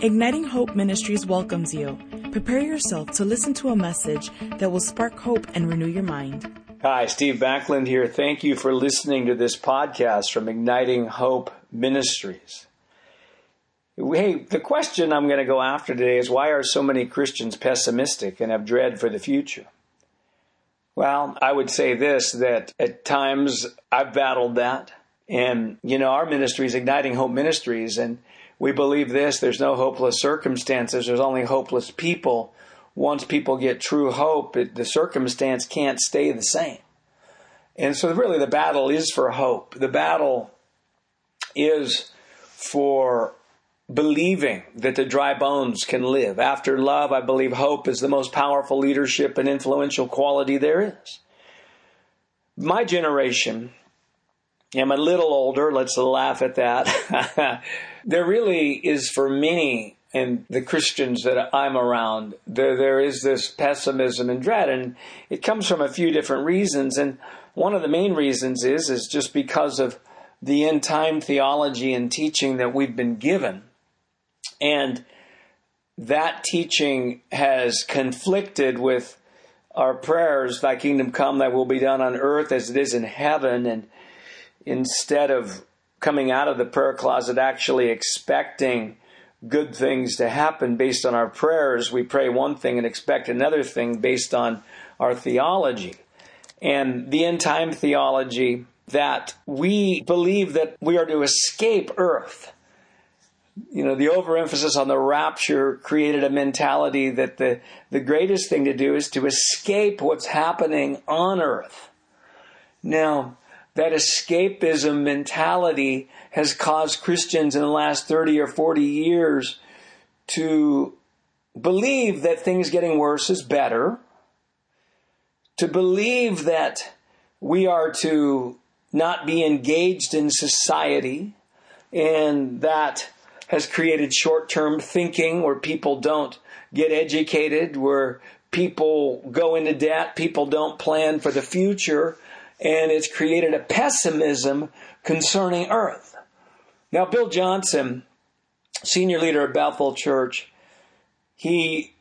Igniting Hope Ministries welcomes you. Prepare yourself to listen to a message that will spark hope and renew your mind. Hi, Steve Backlund here. Thank you for listening to this podcast from Igniting Hope Ministries. Hey, the question I'm going to go after today is why are so many Christians pessimistic and have dread for the future? Well, I would say this that at times I've battled that. And, you know, our ministry is Igniting Hope Ministries, and we believe this there's no hopeless circumstances, there's only hopeless people. Once people get true hope, it, the circumstance can't stay the same. And so, really, the battle is for hope. The battle is for believing that the dry bones can live. After love, I believe hope is the most powerful leadership and influential quality there is. My generation, I'm a little older, let's laugh at that. there really is for many and the Christians that I'm around, there there is this pessimism and dread, and it comes from a few different reasons. And one of the main reasons is is just because of the end time theology and teaching that we've been given, and that teaching has conflicted with our prayers, "Thy kingdom come, Thy will be done on earth as it is in heaven," and instead of coming out of the prayer closet actually expecting good things to happen based on our prayers, we pray one thing and expect another thing based on our theology. And the end time theology that we believe that we are to escape earth. You know, the overemphasis on the rapture created a mentality that the, the greatest thing to do is to escape what's happening on earth. Now, that escapism mentality has caused Christians in the last 30 or 40 years to believe that things getting worse is better, to believe that we are to not be engaged in society, and that has created short term thinking where people don't get educated, where people go into debt, people don't plan for the future, and it's created a pessimism concerning earth. Now, Bill Johnson, senior leader of Bethel Church, he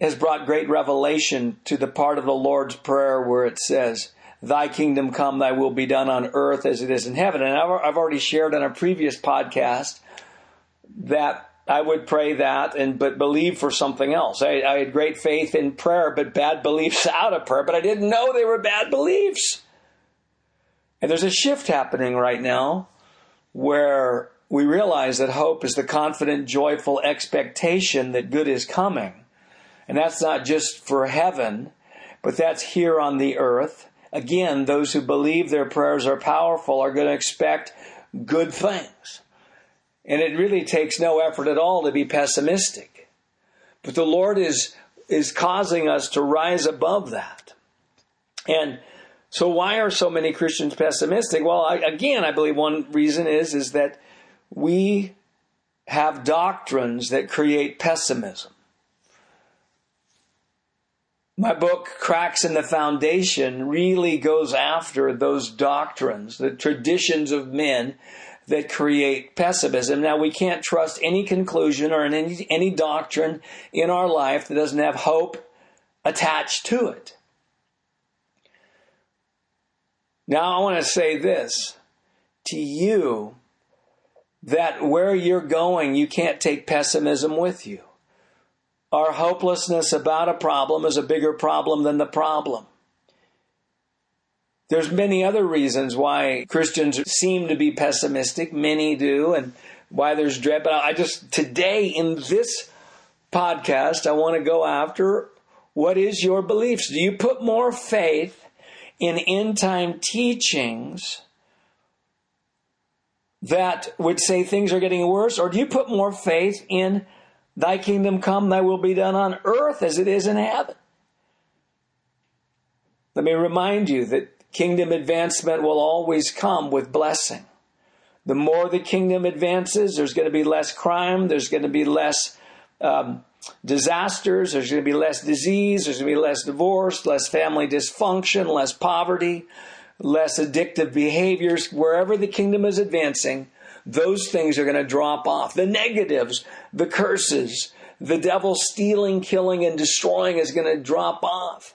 has brought great revelation to the part of the Lord's Prayer where it says, Thy kingdom come, thy will be done on earth as it is in heaven. And I've already shared on a previous podcast that I would pray that and but believe for something else. I, I had great faith in prayer, but bad beliefs out of prayer, but I didn't know they were bad beliefs. And there's a shift happening right now where we realize that hope is the confident, joyful expectation that good is coming. And that's not just for heaven, but that's here on the earth. Again, those who believe their prayers are powerful are going to expect good things. And it really takes no effort at all to be pessimistic. But the Lord is, is causing us to rise above that. And so why are so many Christians pessimistic? Well, I, again, I believe one reason is is that we have doctrines that create pessimism. My book, Cracks in the Foundation, really goes after those doctrines, the traditions of men that create pessimism. Now, we can't trust any conclusion or any, any doctrine in our life that doesn't have hope attached to it. Now, I want to say this to you that where you're going, you can't take pessimism with you. Our hopelessness about a problem is a bigger problem than the problem. There's many other reasons why Christians seem to be pessimistic. Many do, and why there's dread. But I just, today in this podcast, I want to go after what is your beliefs? Do you put more faith in end time teachings that would say things are getting worse? Or do you put more faith in thy kingdom come, thy will be done on earth as it is in heaven? Let me remind you that kingdom advancement will always come with blessing. The more the kingdom advances, there's going to be less crime, there's going to be less um, disasters, there's going to be less disease, there's going to be less divorce, less family dysfunction, less poverty, less addictive behaviors. Wherever the kingdom is advancing, those things are going to drop off. The negatives, the curses, the devil stealing, killing, and destroying is going to drop off.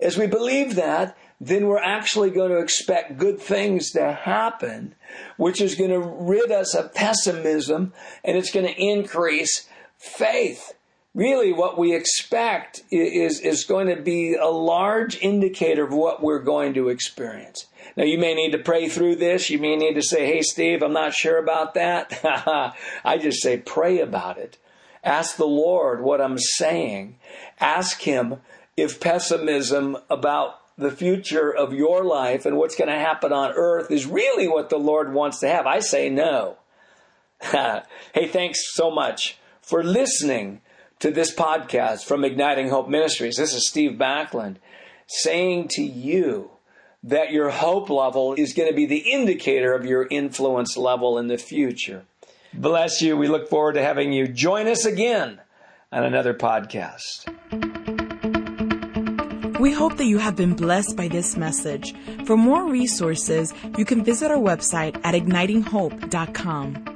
As we believe that, then we're actually going to expect good things to happen, which is going to rid us of pessimism and it's going to increase faith. Really, what we expect is, is going to be a large indicator of what we're going to experience. Now, you may need to pray through this. You may need to say, Hey, Steve, I'm not sure about that. I just say, pray about it. Ask the Lord what I'm saying. Ask Him if pessimism about the future of your life and what's going to happen on earth is really what the Lord wants to have. I say no. hey, thanks so much for listening to this podcast from Igniting Hope Ministries. This is Steve Backlund saying to you that your hope level is going to be the indicator of your influence level in the future. Bless you. We look forward to having you join us again on another podcast. We hope that you have been blessed by this message. For more resources, you can visit our website at ignitinghope.com.